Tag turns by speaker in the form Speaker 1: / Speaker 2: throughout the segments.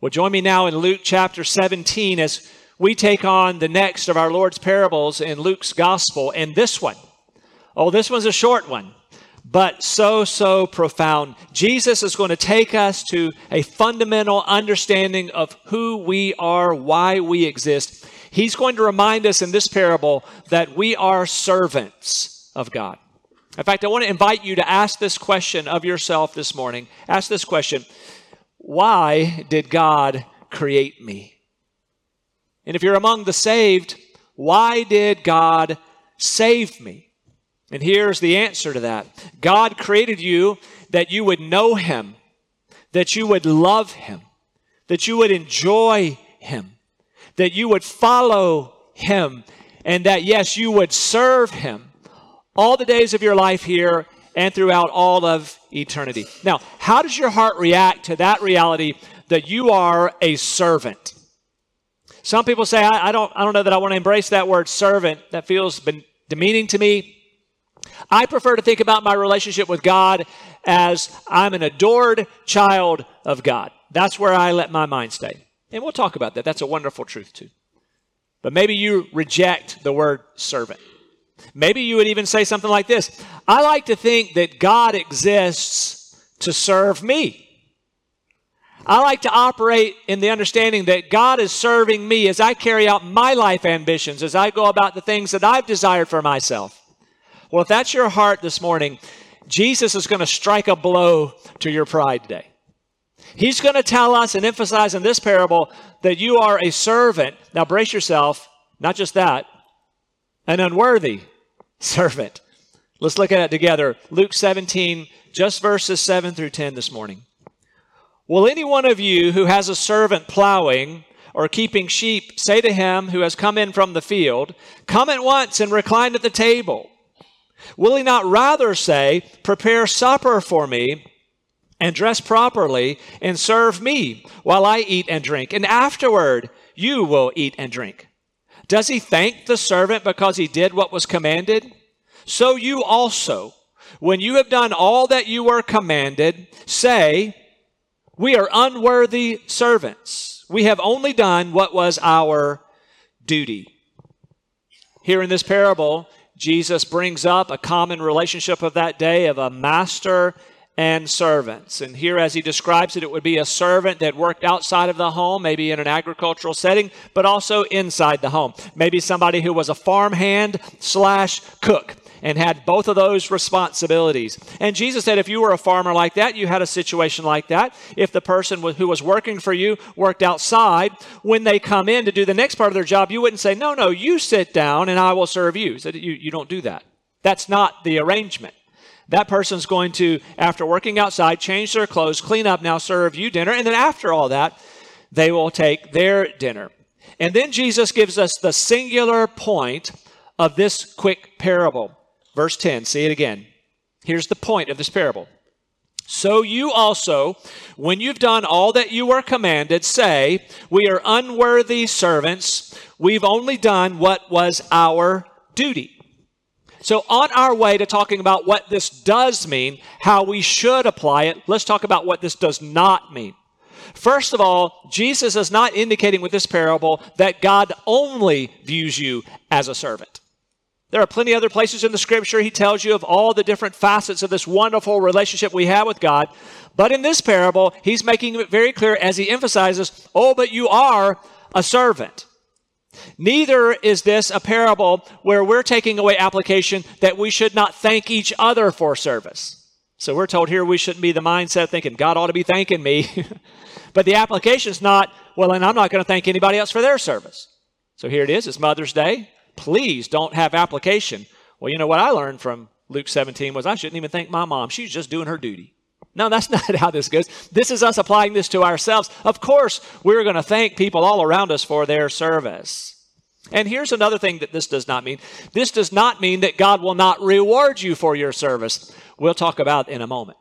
Speaker 1: Well, join me now in Luke chapter 17 as we take on the next of our Lord's parables in Luke's gospel. And this one, oh, this one's a short one, but so, so profound. Jesus is going to take us to a fundamental understanding of who we are, why we exist. He's going to remind us in this parable that we are servants of God. In fact, I want to invite you to ask this question of yourself this morning. Ask this question why did God create me? And if you're among the saved, why did God save me? And here's the answer to that God created you that you would know Him, that you would love Him, that you would enjoy Him, that you would follow Him, and that, yes, you would serve Him all the days of your life here and throughout all of eternity. Now, how does your heart react to that reality that you are a servant? Some people say, I, I don't, I don't know that I want to embrace that word servant. That feels demeaning to me. I prefer to think about my relationship with God as I'm an adored child of God. That's where I let my mind stay. And we'll talk about that. That's a wonderful truth, too. But maybe you reject the word servant. Maybe you would even say something like this I like to think that God exists to serve me. I like to operate in the understanding that God is serving me as I carry out my life ambitions, as I go about the things that I've desired for myself. Well, if that's your heart this morning, Jesus is going to strike a blow to your pride today. He's going to tell us and emphasize in this parable that you are a servant. Now, brace yourself. Not just that, an unworthy servant. Let's look at it together. Luke 17, just verses 7 through 10 this morning. Will any one of you who has a servant plowing or keeping sheep say to him who has come in from the field, Come at once and recline at the table? Will he not rather say, Prepare supper for me and dress properly and serve me while I eat and drink, and afterward you will eat and drink? Does he thank the servant because he did what was commanded? So you also, when you have done all that you were commanded, say, We are unworthy servants. We have only done what was our duty. Here in this parable, Jesus brings up a common relationship of that day of a master and servants. And here, as he describes it, it would be a servant that worked outside of the home, maybe in an agricultural setting, but also inside the home. Maybe somebody who was a farmhand slash cook and had both of those responsibilities. And Jesus said if you were a farmer like that, you had a situation like that. If the person who was working for you worked outside, when they come in to do the next part of their job, you wouldn't say, No, no, you sit down and I will serve you. So you, you don't do that. That's not the arrangement. That person's going to, after working outside, change their clothes, clean up, now serve you dinner, and then after all that, they will take their dinner. And then Jesus gives us the singular point of this quick parable. Verse 10, see it again. Here's the point of this parable. So you also, when you've done all that you were commanded, say, We are unworthy servants. We've only done what was our duty. So, on our way to talking about what this does mean, how we should apply it, let's talk about what this does not mean. First of all, Jesus is not indicating with this parable that God only views you as a servant. There are plenty other places in the scripture he tells you of all the different facets of this wonderful relationship we have with God. But in this parable, he's making it very clear as he emphasizes, oh, but you are a servant. Neither is this a parable where we're taking away application that we should not thank each other for service. So we're told here we shouldn't be the mindset thinking, God ought to be thanking me. but the application is not, well, and I'm not going to thank anybody else for their service. So here it is, it's Mother's Day. Please don't have application. Well, you know what I learned from Luke 17 was I shouldn't even thank my mom. She's just doing her duty. No, that's not how this goes. This is us applying this to ourselves. Of course, we're going to thank people all around us for their service. And here's another thing that this does not mean this does not mean that God will not reward you for your service. We'll talk about in a moment.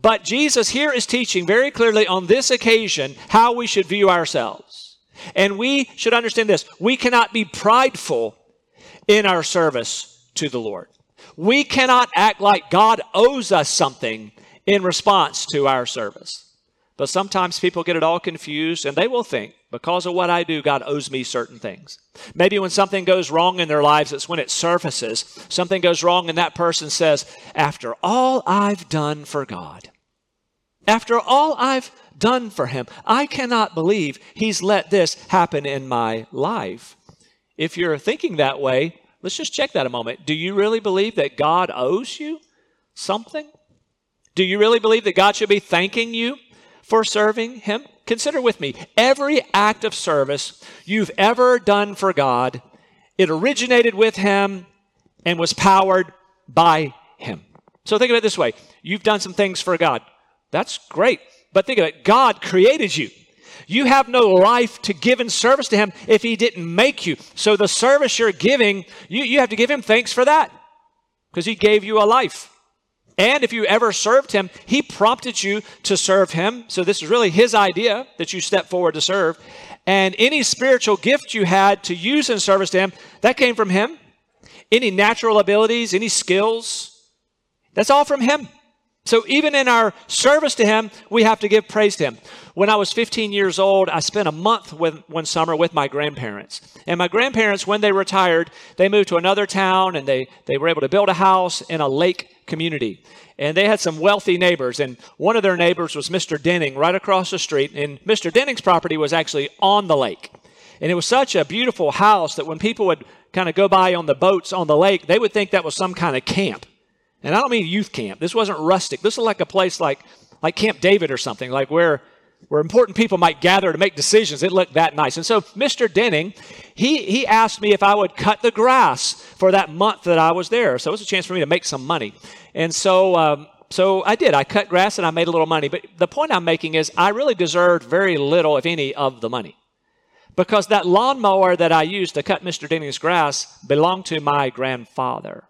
Speaker 1: But Jesus here is teaching very clearly on this occasion how we should view ourselves. And we should understand this we cannot be prideful in our service to the Lord. We cannot act like God owes us something in response to our service. But sometimes people get it all confused and they will think, because of what I do, God owes me certain things. Maybe when something goes wrong in their lives, it's when it surfaces. Something goes wrong and that person says, After all I've done for God, after all I've done for Him, I cannot believe He's let this happen in my life. If you're thinking that way, let's just check that a moment. Do you really believe that God owes you something? Do you really believe that God should be thanking you for serving Him? Consider with me every act of service you've ever done for God, it originated with Him and was powered by Him. So think of it this way you've done some things for God. That's great. But think of it God created you. You have no life to give in service to Him if He didn't make you. So the service you're giving, you, you have to give Him thanks for that because He gave you a life. And if you ever served him, he prompted you to serve him. So this is really his idea that you step forward to serve. And any spiritual gift you had to use in service to him, that came from him. Any natural abilities, any skills, that's all from him. So even in our service to him, we have to give praise to him. When I was 15 years old, I spent a month with, one summer with my grandparents. And my grandparents, when they retired, they moved to another town and they, they were able to build a house in a lake community. And they had some wealthy neighbors. And one of their neighbors was Mr. Denning right across the street. And Mr. Denning's property was actually on the lake. And it was such a beautiful house that when people would kind of go by on the boats on the lake, they would think that was some kind of camp. And I don't mean youth camp. This wasn't rustic. This was like a place like, like Camp David or something, like where, where important people might gather to make decisions. It looked that nice. And so Mr. Denning, he, he asked me if I would cut the grass for that month that I was there. So it was a chance for me to make some money. And so, um, so I did. I cut grass and I made a little money. But the point I'm making is I really deserved very little, if any, of the money. Because that lawnmower that I used to cut Mr. Denning's grass belonged to my grandfather.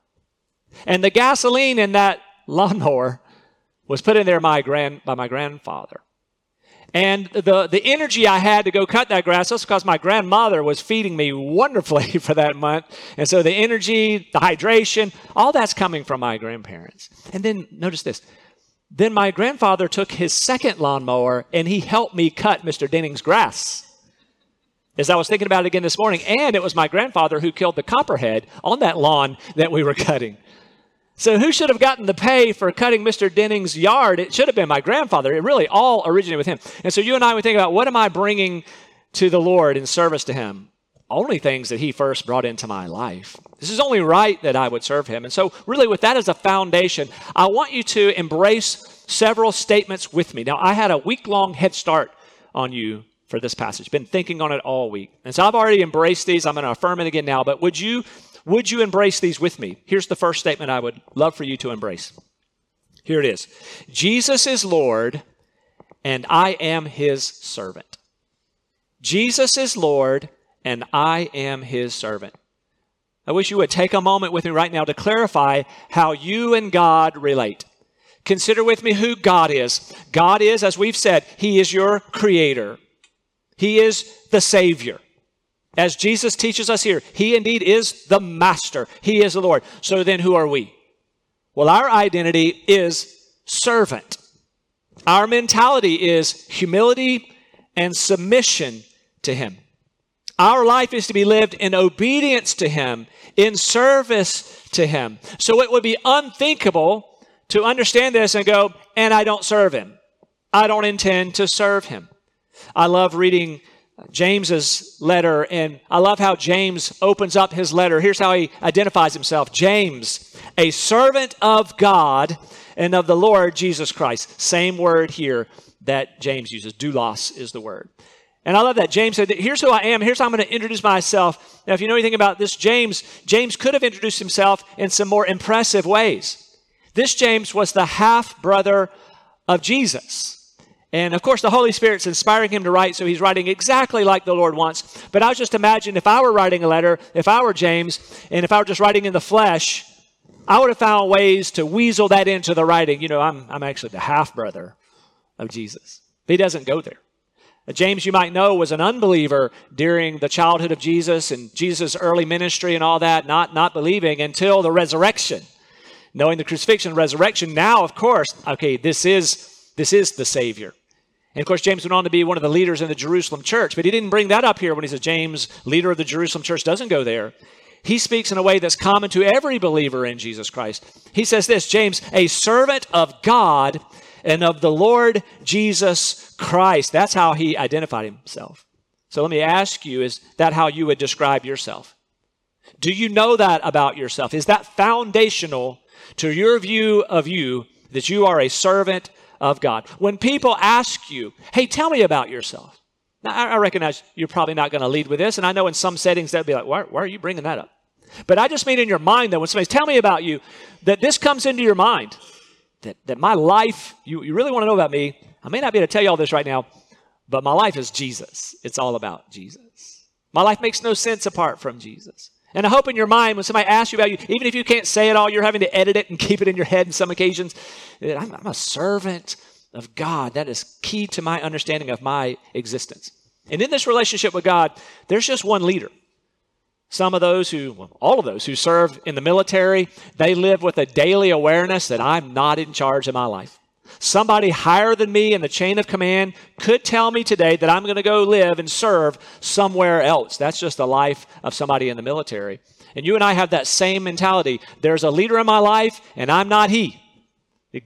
Speaker 1: And the gasoline in that lawnmower was put in there my grand, by my grandfather. And the, the energy I had to go cut that grass, that's because my grandmother was feeding me wonderfully for that month. And so the energy, the hydration, all that's coming from my grandparents. And then notice this. Then my grandfather took his second lawnmower and he helped me cut Mr. Denning's grass. As I was thinking about it again this morning, and it was my grandfather who killed the copperhead on that lawn that we were cutting. So, who should have gotten the pay for cutting Mr. Denning's yard? It should have been my grandfather. It really all originated with him. And so, you and I would think about what am I bringing to the Lord in service to Him? Only things that He first brought into my life. This is only right that I would serve Him. And so, really, with that as a foundation, I want you to embrace several statements with me. Now, I had a week long head start on you for this passage, been thinking on it all week. And so, I've already embraced these. I'm going to affirm it again now. But would you would you embrace these with me? Here's the first statement I would love for you to embrace. Here it is Jesus is Lord, and I am his servant. Jesus is Lord, and I am his servant. I wish you would take a moment with me right now to clarify how you and God relate. Consider with me who God is. God is, as we've said, He is your creator. He is the Savior. As Jesus teaches us here, He indeed is the Master. He is the Lord. So then who are we? Well, our identity is servant. Our mentality is humility and submission to Him. Our life is to be lived in obedience to Him, in service to Him. So it would be unthinkable to understand this and go, and I don't serve Him. I don't intend to serve Him. I love reading James's letter, and I love how James opens up his letter. Here's how he identifies himself James, a servant of God and of the Lord Jesus Christ. Same word here that James uses. Doulos is the word. And I love that. James said, Here's who I am. Here's how I'm going to introduce myself. Now, if you know anything about this, James, James could have introduced himself in some more impressive ways. This James was the half brother of Jesus. And of course, the Holy Spirit's inspiring him to write, so he's writing exactly like the Lord wants. But I was just imagine if I were writing a letter, if I were James, and if I were just writing in the flesh, I would have found ways to weasel that into the writing. You know, I'm, I'm actually the half brother of Jesus. But He doesn't go there. James, you might know, was an unbeliever during the childhood of Jesus and Jesus' early ministry and all that, not, not believing until the resurrection. Knowing the crucifixion and resurrection, now, of course, okay, this is this is the Savior. And of course, James went on to be one of the leaders in the Jerusalem church, but he didn't bring that up here when he says James, leader of the Jerusalem church, doesn't go there. He speaks in a way that's common to every believer in Jesus Christ. He says this James, a servant of God and of the Lord Jesus Christ. That's how he identified himself. So let me ask you, is that how you would describe yourself? Do you know that about yourself? Is that foundational to your view of you that you are a servant of God. When people ask you, hey, tell me about yourself. Now, I recognize you're probably not going to lead with this, and I know in some settings they'll be like, why, why are you bringing that up? But I just mean in your mind, though, when somebody's tell me about you, that this comes into your mind, that, that my life, you, you really want to know about me. I may not be able to tell you all this right now, but my life is Jesus. It's all about Jesus. My life makes no sense apart from Jesus. And I hope in your mind, when somebody asks you about you, even if you can't say it all, you're having to edit it and keep it in your head in some occasions. I'm, I'm a servant of God. That is key to my understanding of my existence. And in this relationship with God, there's just one leader. Some of those who, well, all of those who serve in the military, they live with a daily awareness that I'm not in charge of my life. Somebody higher than me in the chain of command could tell me today that I'm going to go live and serve somewhere else. That's just the life of somebody in the military. And you and I have that same mentality. There's a leader in my life, and I'm not he.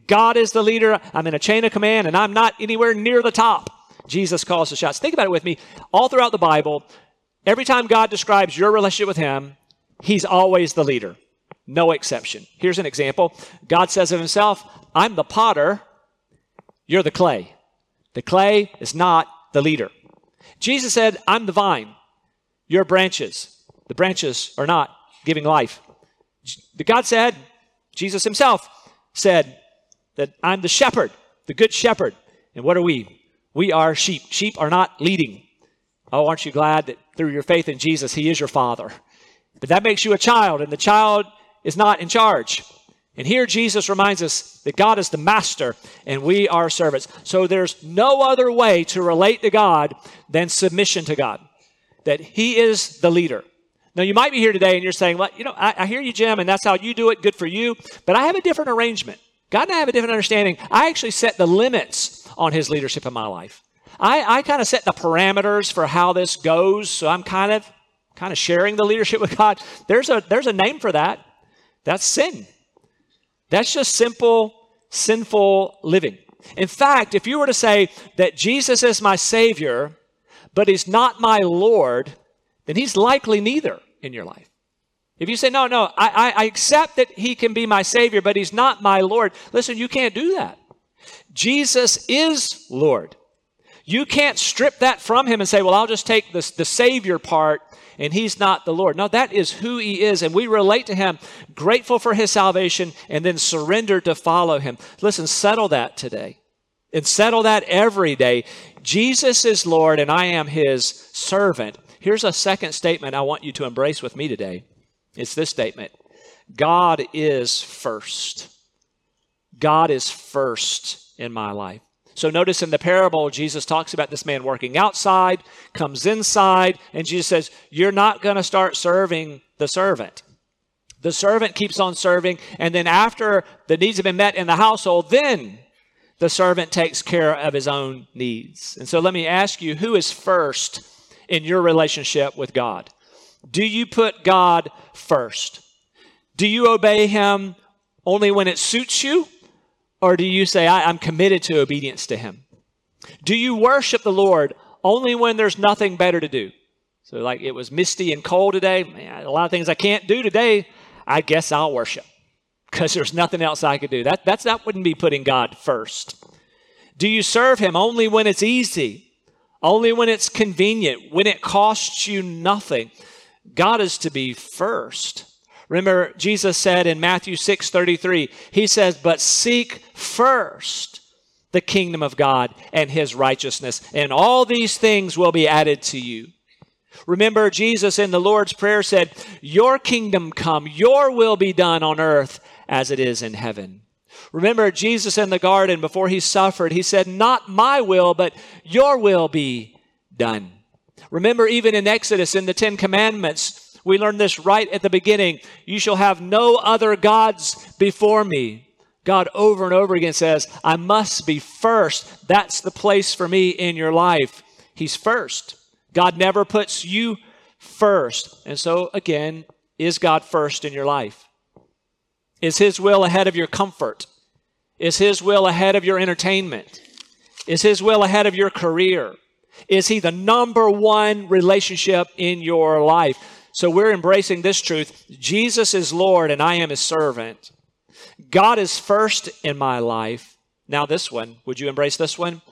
Speaker 1: God is the leader. I'm in a chain of command, and I'm not anywhere near the top. Jesus calls the shots. Think about it with me. All throughout the Bible, every time God describes your relationship with Him, He's always the leader. No exception. Here's an example God says of Himself, I'm the potter, you're the clay. The clay is not the leader. Jesus said, I'm the vine. You're branches. The branches are not giving life. God said, Jesus himself said that I'm the shepherd, the good shepherd. And what are we? We are sheep. Sheep are not leading. Oh, aren't you glad that through your faith in Jesus, He is your Father? But that makes you a child, and the child is not in charge. And here Jesus reminds us that God is the master and we are servants. So there's no other way to relate to God than submission to God, that He is the leader. Now, you might be here today and you're saying, well, you know, I, I hear you, Jim, and that's how you do it. Good for you. But I have a different arrangement. God and I have a different understanding. I actually set the limits on His leadership in my life. I, I kind of set the parameters for how this goes. So I'm kind of kind of sharing the leadership with God. There's a there's a name for that. That's sin. That's just simple, sinful living. In fact, if you were to say that Jesus is my Savior, but He's not my Lord, then He's likely neither in your life. If you say, no, no, I, I, accept that He can be my Savior, but He's not my Lord, listen, you can't do that. Jesus is Lord. You can't strip that from Him and say, well, I'll just take the the Savior part and he's not the Lord. No, that is who he is, and we relate to him, grateful for his salvation, and then surrender to follow him. Listen, settle that today. And settle that every day. Jesus is Lord, and I am his servant. Here's a second statement I want you to embrace with me today. It's this statement God is first. God is first in my life. So notice in the parable, Jesus talks about this man working outside, comes inside, and Jesus says, You're not going to start serving the servant. The servant keeps on serving, and then after the needs have been met in the household, then the servant takes care of his own needs. And so let me ask you who is first in your relationship with God? Do you put God first? Do you obey him only when it suits you? Or do you say, I, am committed to obedience to Him? Do you worship the Lord only when there's nothing better to do? So, like it was misty and cold today, man, a lot of things I can't do today, I guess I'll worship because there's nothing else I could do. That, that's, that wouldn't be putting God first. Do you serve Him only when it's easy, only when it's convenient, when it costs you nothing? God is to be first. Remember, Jesus said in Matthew 6 33, He says, But seek first the kingdom of God and His righteousness, and all these things will be added to you. Remember, Jesus in the Lord's Prayer said, Your kingdom come, your will be done on earth as it is in heaven. Remember, Jesus in the garden before he suffered, he said, Not my will, but your will be done. Remember, even in Exodus, in the Ten Commandments, we learn this right at the beginning. You shall have no other gods before me. God over and over again says, I must be first. That's the place for me in your life. He's first. God never puts you first. And so, again, is God first in your life? Is His will ahead of your comfort? Is His will ahead of your entertainment? Is His will ahead of your career? Is He the number one relationship in your life? So we're embracing this truth Jesus is Lord and I am His servant. God is first in my life. Now, this one, would you embrace this one?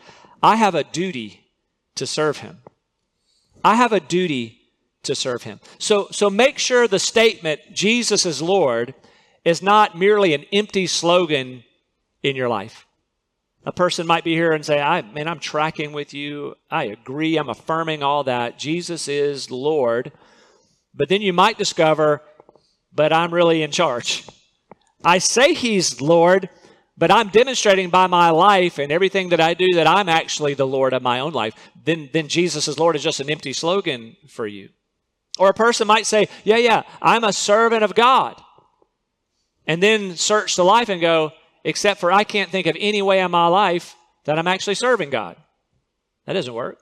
Speaker 1: I have a duty to serve Him. I have a duty to serve Him. So, so make sure the statement, Jesus is Lord, is not merely an empty slogan in your life. A person might be here and say, I, man, I'm tracking with you. I agree. I'm affirming all that. Jesus is Lord. But then you might discover, but I'm really in charge. I say He's Lord, but I'm demonstrating by my life and everything that I do that I'm actually the Lord of my own life. Then, then Jesus is Lord is just an empty slogan for you. Or a person might say, Yeah, yeah, I'm a servant of God. And then search the life and go, except for I can't think of any way in my life that I'm actually serving God. That doesn't work.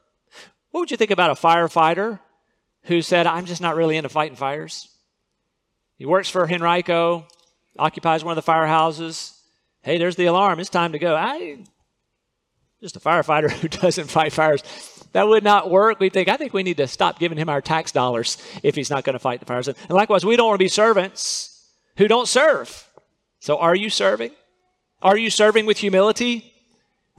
Speaker 1: What would you think about a firefighter who said, I'm just not really into fighting fires? He works for Henrico, occupies one of the firehouses. Hey, there's the alarm. It's time to go. I just a firefighter who doesn't fight fires. That would not work. We think, I think we need to stop giving him our tax dollars if he's not going to fight the fires. And likewise, we don't want to be servants who don't serve. So are you serving? Are you serving with humility?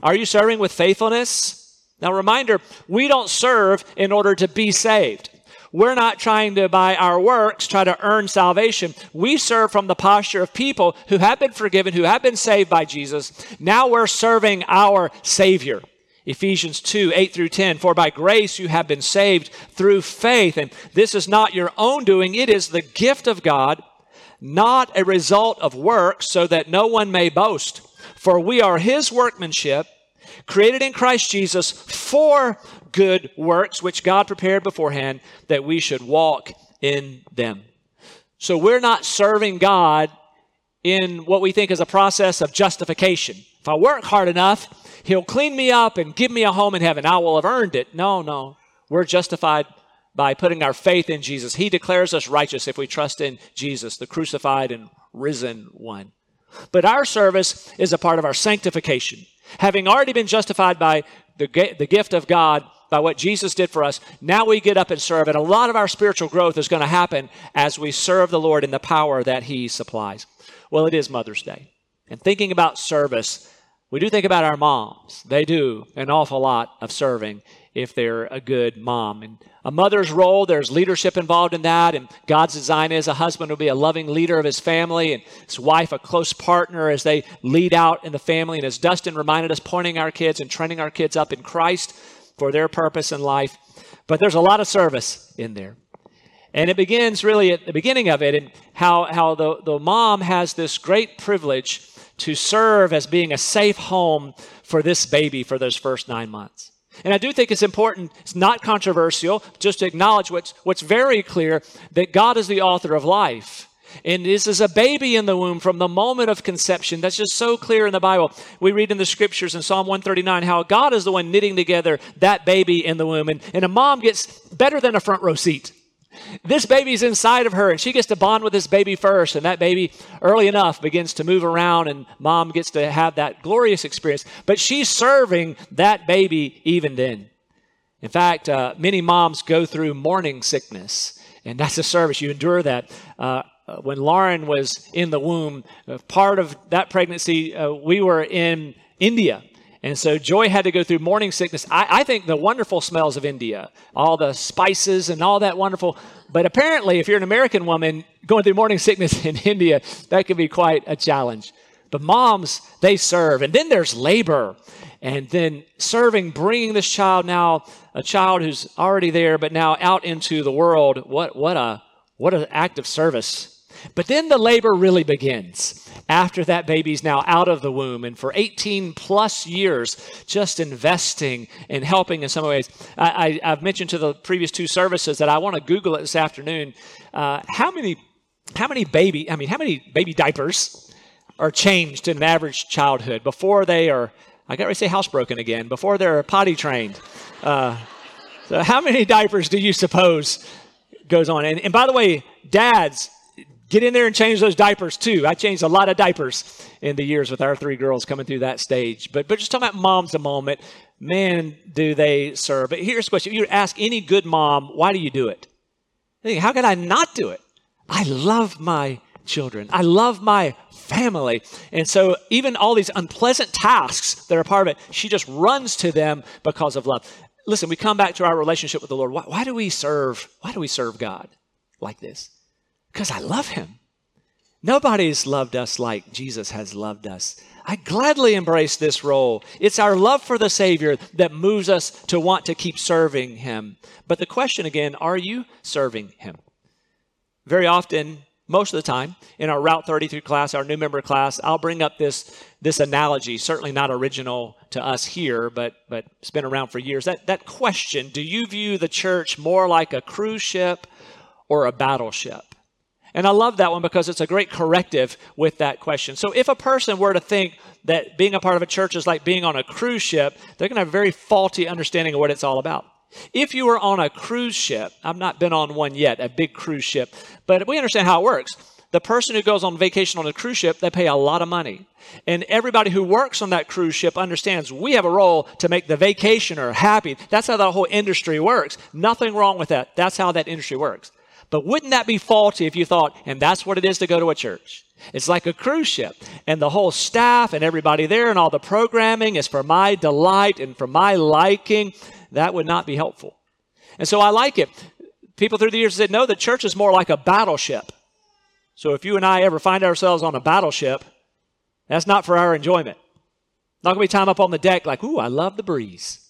Speaker 1: Are you serving with faithfulness? Now, reminder, we don't serve in order to be saved. We're not trying to, by our works, try to earn salvation. We serve from the posture of people who have been forgiven, who have been saved by Jesus. Now we're serving our Savior. Ephesians 2, 8 through 10. For by grace you have been saved through faith. And this is not your own doing, it is the gift of God not a result of works, so that no one may boast. For we are his workmanship, created in Christ Jesus for good works, which God prepared beforehand that we should walk in them. So we're not serving God in what we think is a process of justification. If I work hard enough, He'll clean me up and give me a home in heaven. I will have earned it. No, no. We're justified by putting our faith in Jesus. He declares us righteous if we trust in Jesus, the crucified and risen one. But our service is a part of our sanctification. Having already been justified by the, the gift of God, by what Jesus did for us, now we get up and serve. And a lot of our spiritual growth is going to happen as we serve the Lord in the power that He supplies. Well, it is Mother's Day. And thinking about service, we do think about our moms. They do an awful lot of serving if they're a good mom. And a mother's role, there's leadership involved in that. And God's design is a husband will be a loving leader of his family and his wife a close partner as they lead out in the family. And as Dustin reminded us, pointing our kids and training our kids up in Christ for their purpose in life. But there's a lot of service in there. And it begins really at the beginning of it and how, how the, the mom has this great privilege to serve as being a safe home for this baby for those first nine months. And I do think it's important, it's not controversial, just to acknowledge what's, what's very clear that God is the author of life. And this is a baby in the womb from the moment of conception. That's just so clear in the Bible. We read in the scriptures in Psalm 139 how God is the one knitting together that baby in the womb. And, and a mom gets better than a front row seat. This baby's inside of her, and she gets to bond with this baby first. And that baby, early enough, begins to move around, and mom gets to have that glorious experience. But she's serving that baby even then. In fact, uh, many moms go through morning sickness, and that's a service. You endure that. Uh, uh when Lauren was in the womb, uh, part of that pregnancy, uh, we were in India and so Joy had to go through morning sickness. I, I, think the wonderful smells of India, all the spices and all that wonderful. But apparently, if you're an American woman going through morning sickness in India, that can be quite a challenge. But moms, they serve. And then there's labor. And then serving, bringing this child now, a child who's already there, but now out into the world. What, what, a, what an act of service but then the labor really begins after that baby's now out of the womb. And for 18 plus years, just investing and helping in some ways. I, have mentioned to the previous two services that I want to Google it this afternoon. Uh, how many, how many baby, I mean, how many baby diapers are changed in an average childhood before they are, I got to say housebroken again, before they're potty trained. Uh, so, how many diapers do you suppose goes on? And, and by the way, dads, get in there and change those diapers too. I changed a lot of diapers in the years with our three girls coming through that stage. But, but just talking about moms a moment, man, do they serve. But here's the question. If you ask any good mom, why do you do it? Think, how could I not do it? I love my children. I love my family. And so, even all these unpleasant tasks that are part of it, she just runs to them because of love. Listen, we come back to our relationship with the Lord. Why, why do we serve? Why do we serve God like this? Because I love Him. Nobody's loved us like Jesus has loved us. I gladly embrace this role. It's our love for the Savior that moves us to want to keep serving Him. But the question again are you serving Him? Very often, most of the time, in our Route 33 class, our new member class, I'll bring up this, this analogy, certainly not original to us here, but, but it's been around for years. That, that question do you view the church more like a cruise ship or a battleship? And I love that one because it's a great corrective with that question. So if a person were to think that being a part of a church is like being on a cruise ship, they're going to have a very faulty understanding of what it's all about. If you were on a cruise ship, I've not been on one yet, a big cruise ship, but we understand how it works. The person who goes on vacation on a cruise ship, they pay a lot of money. And everybody who works on that cruise ship understands we have a role to make the vacationer happy. That's how the whole industry works. Nothing wrong with that. That's how that industry works. But wouldn't that be faulty if you thought, and that's what it is to go to a church? It's like a cruise ship, and the whole staff and everybody there and all the programming is for my delight and for my liking. That would not be helpful. And so I like it. People through the years said, no, the church is more like a battleship. So if you and I ever find ourselves on a battleship, that's not for our enjoyment. Not going to be time up on the deck like, ooh, I love the breeze.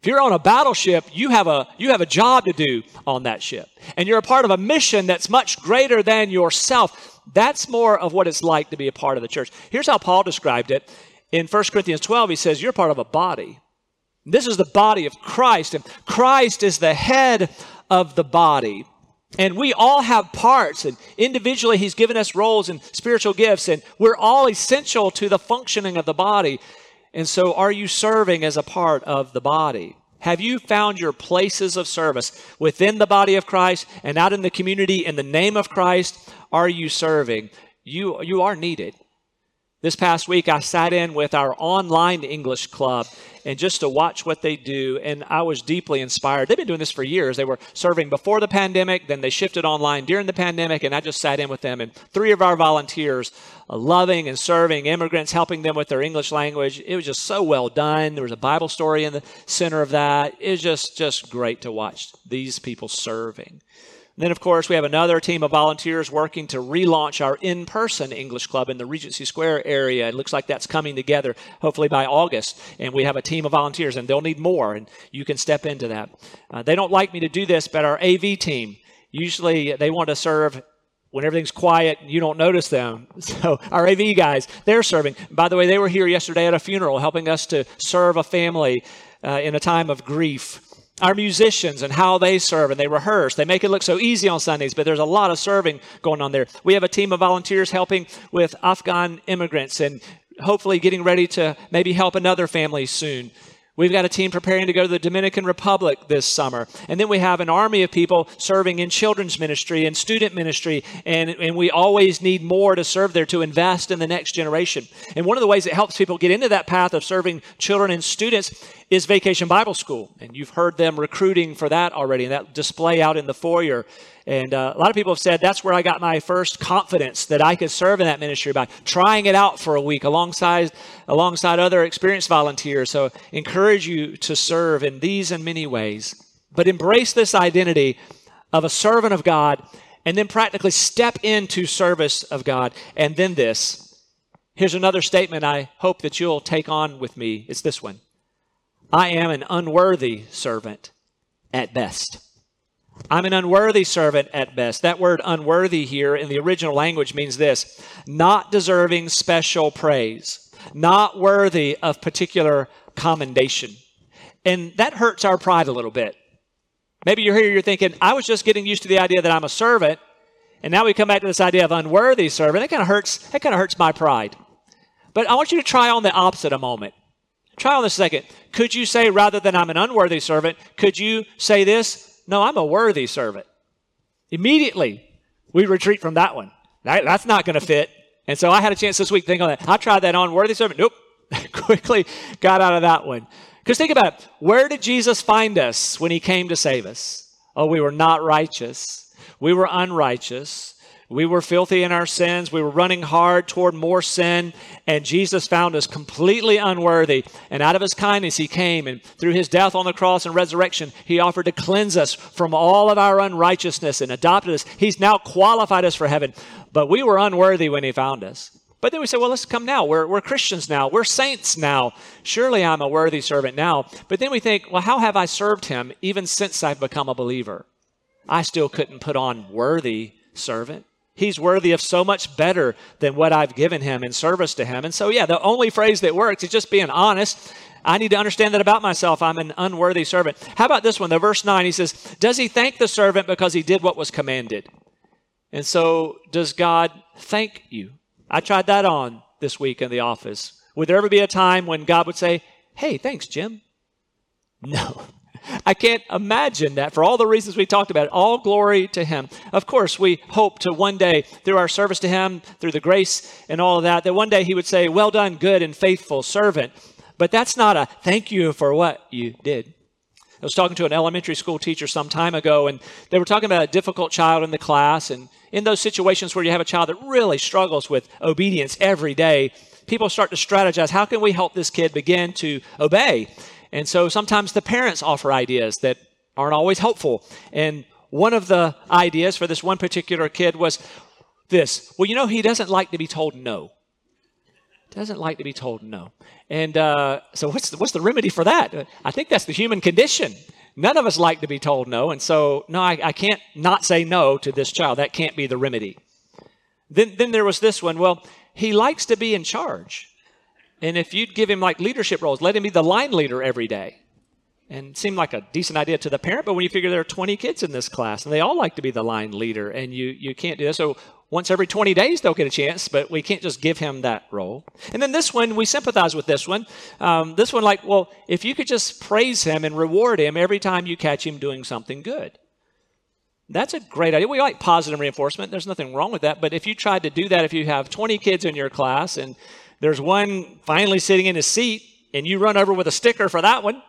Speaker 1: If you're on a battleship, you have a, you have a job to do on that ship. And you're a part of a mission that's much greater than yourself. That's more of what it's like to be a part of the church. Here's how Paul described it. In 1 Corinthians 12, he says, You're part of a body. This is the body of Christ, and Christ is the head of the body. And we all have parts, and individually, He's given us roles and spiritual gifts, and we're all essential to the functioning of the body. And so, are you serving as a part of the body? Have you found your places of service within the body of Christ and out in the community in the name of Christ? Are you serving? You, you are needed. This past week, I sat in with our online English club and just to watch what they do, and I was deeply inspired. They've been doing this for years. They were serving before the pandemic, then they shifted online during the pandemic, and I just sat in with them. And three of our volunteers, uh, loving and serving immigrants, helping them with their English language. It was just so well done. There was a Bible story in the center of that. It was just, just great to watch these people serving. Then, of course, we have another team of volunteers working to relaunch our in person English club in the Regency Square area. It looks like that's coming together hopefully by August. And we have a team of volunteers, and they'll need more, and you can step into that. Uh, they don't like me to do this, but our AV team, usually they want to serve when everything's quiet you don't notice them. So our AV guys, they're serving. By the way, they were here yesterday at a funeral helping us to serve a family uh, in a time of grief our musicians and how they serve and they rehearse. They make it look so easy on Sundays, but there's a lot of serving going on there. We have a team of volunteers helping with Afghan immigrants and hopefully getting ready to maybe help another family soon. We've got a team preparing to go to the Dominican Republic this summer. And then we have an army of people serving in children's ministry and student ministry. And, and we always need more to serve there to invest in the next generation. And one of the ways it helps people get into that path of serving children and students is Vacation Bible School. And you've heard them recruiting for that already, and that display out in the foyer. And uh, a lot of people have said that's where I got my first confidence that I could serve in that ministry by trying it out for a week alongside alongside other experienced volunteers. So encourage you to serve in these and many ways, but embrace this identity of a servant of God and then practically step into service of God. And then this. Here's another statement I hope that you'll take on with me. It's this one. I am an unworthy servant at best. I'm an unworthy servant at best. That word unworthy here in the original language means this not deserving special praise, not worthy of particular commendation. And that hurts our pride a little bit. Maybe you're here, you're thinking, I was just getting used to the idea that I'm a servant, And now we come back to this idea of unworthy servant. That kind of hurts. That kind of hurts my pride. But I want you to try on the opposite a moment. Try on a second. Could you say, rather than I'm an unworthy servant, could you say this? No, I'm a worthy servant. Immediately, we retreat from that one. that's not going to fit. And so I had a chance this week to think on that. I tried that on worthy servant. Nope. Quickly got out of that one. Because think about it. Where did Jesus find us when he came to save us? Oh, we were not righteous. We were unrighteous. We were filthy in our sins. We were running hard toward more sin. And Jesus found us completely unworthy. And out of his kindness, he came. And through his death on the cross and resurrection, he offered to cleanse us from all of our unrighteousness and adopted us. He's now qualified us for heaven. But we were unworthy when he found us. But then we say, well, let's come now. We're, we're Christians now. We're saints now. Surely I'm a worthy servant now. But then we think, well, how have I served him even since I've become a believer? I still couldn't put on worthy servant. He's worthy of so much better than what I've given him in service to him. And so, yeah, the only phrase that works is just being honest. I need to understand that about myself. I'm an unworthy servant. How about this one? The verse 9, he says, Does he thank the servant because he did what was commanded? And so, does God thank you? I tried that on this week in the office. Would there ever be a time when God would say, Hey, thanks, Jim? No. I can't imagine that for all the reasons we talked about. All glory to Him. Of course, we hope to one day, through our service to Him, through the grace and all of that, that one day He would say, Well done, good and faithful servant. But that's not a thank you for what you did. I was talking to an elementary school teacher some time ago, and they were talking about a difficult child in the class. And in those situations where you have a child that really struggles with obedience every day, people start to strategize how can we help this kid begin to obey? And so sometimes the parents offer ideas that aren't always helpful. And one of the ideas for this one particular kid was this well, you know, he doesn't like to be told no. Doesn't like to be told no. And uh, so, what's the, what's the remedy for that? I think that's the human condition. None of us like to be told no. And so, no, I, I can't not say no to this child. That can't be the remedy. Then, then there was this one. Well, he likes to be in charge. And if you'd give him like leadership roles, let him be the line leader every day. And seemed like a decent idea to the parent, but when you figure there are 20 kids in this class and they all like to be the line leader, and you, you can't do that. So once every 20 days they'll get a chance, but we can't just give him that role. And then this one, we sympathize with this one. Um, this one, like, well, if you could just praise him and reward him every time you catch him doing something good. That's a great idea. We like positive reinforcement. There's nothing wrong with that. But if you tried to do that, if you have 20 kids in your class and there's one finally sitting in his seat, and you run over with a sticker for that one.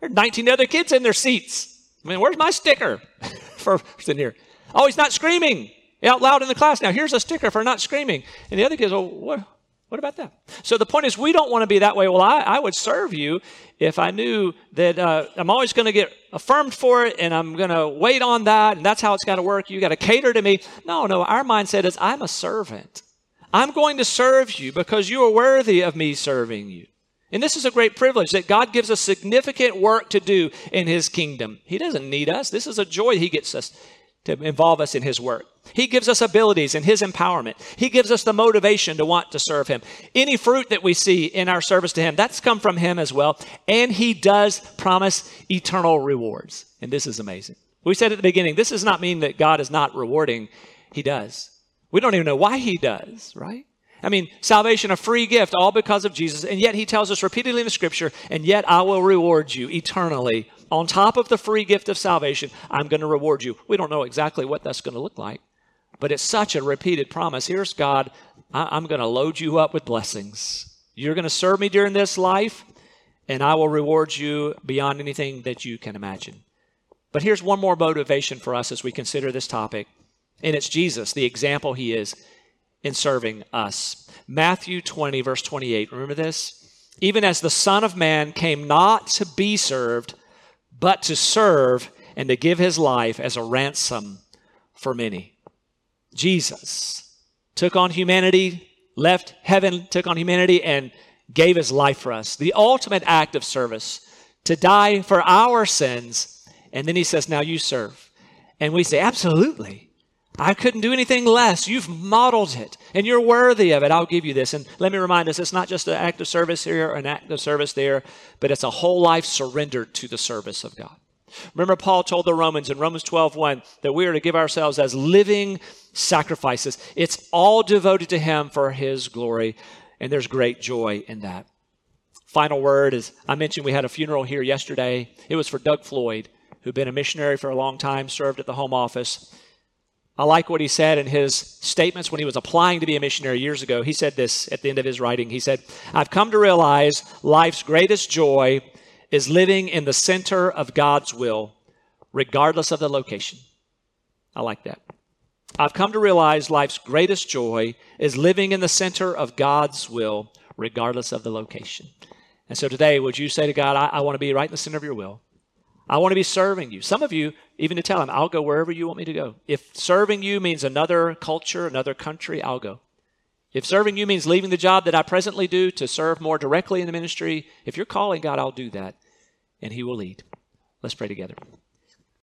Speaker 1: There are 19 other kids in their seats. I mean, where's my sticker for sitting here? Oh, he's not screaming out loud in the class. Now, here's a sticker for not screaming. And the other kids, oh, what, what about that? So the point is, we don't want to be that way. Well, I, I would serve you if I knew that uh, I'm always going to get affirmed for it and I'm going to wait on that and that's how it's got to work. You got to cater to me. No, no, our mindset is I'm a servant. I'm going to serve you because you are worthy of me serving you. And this is a great privilege that God gives us significant work to do in His kingdom. He doesn't need us. This is a joy He gets us to involve us in His work. He gives us abilities and His empowerment. He gives us the motivation to want to serve Him. Any fruit that we see in our service to Him, that's come from Him as well. And He does promise eternal rewards. And this is amazing. We said at the beginning, this does not mean that God is not rewarding. He does. We don't even know why he does, right? I mean, salvation, a free gift, all because of Jesus. And yet he tells us repeatedly in the scripture, and yet I will reward you eternally. On top of the free gift of salvation, I'm going to reward you. We don't know exactly what that's going to look like, but it's such a repeated promise. Here's God, I'm going to load you up with blessings. You're going to serve me during this life, and I will reward you beyond anything that you can imagine. But here's one more motivation for us as we consider this topic and it's Jesus, the example he is in serving us. Matthew 20, verse 28. Remember this? Even as the Son of Man came not to be served, but to serve and to give his life as a ransom for many. Jesus took on humanity, left heaven, took on humanity, and gave his life for us. The ultimate act of service to die for our sins. And then he says, Now you serve. And we say, Absolutely. I couldn't do anything less. You've modeled it, and you're worthy of it. I'll give you this. And let me remind us it's not just an act of service here or an act of service there, but it's a whole life surrendered to the service of God. Remember, Paul told the Romans in Romans 12 1 that we are to give ourselves as living sacrifices. It's all devoted to Him for His glory, and there's great joy in that. Final word is I mentioned we had a funeral here yesterday. It was for Doug Floyd, who'd been a missionary for a long time, served at the Home Office. I like what he said in his statements when he was applying to be a missionary years ago. He said this at the end of his writing. He said, I've come to realize life's greatest joy is living in the center of God's will, regardless of the location. I like that. I've come to realize life's greatest joy is living in the center of God's will, regardless of the location. And so today, would you say to God, I, I want to be right in the center of your will? I want to be serving you. Some of you, even to tell him, I'll go wherever you want me to go. If serving you means another culture, another country, I'll go. If serving you means leaving the job that I presently do to serve more directly in the ministry, if you're calling God, I'll do that, and He will lead. Let's pray together.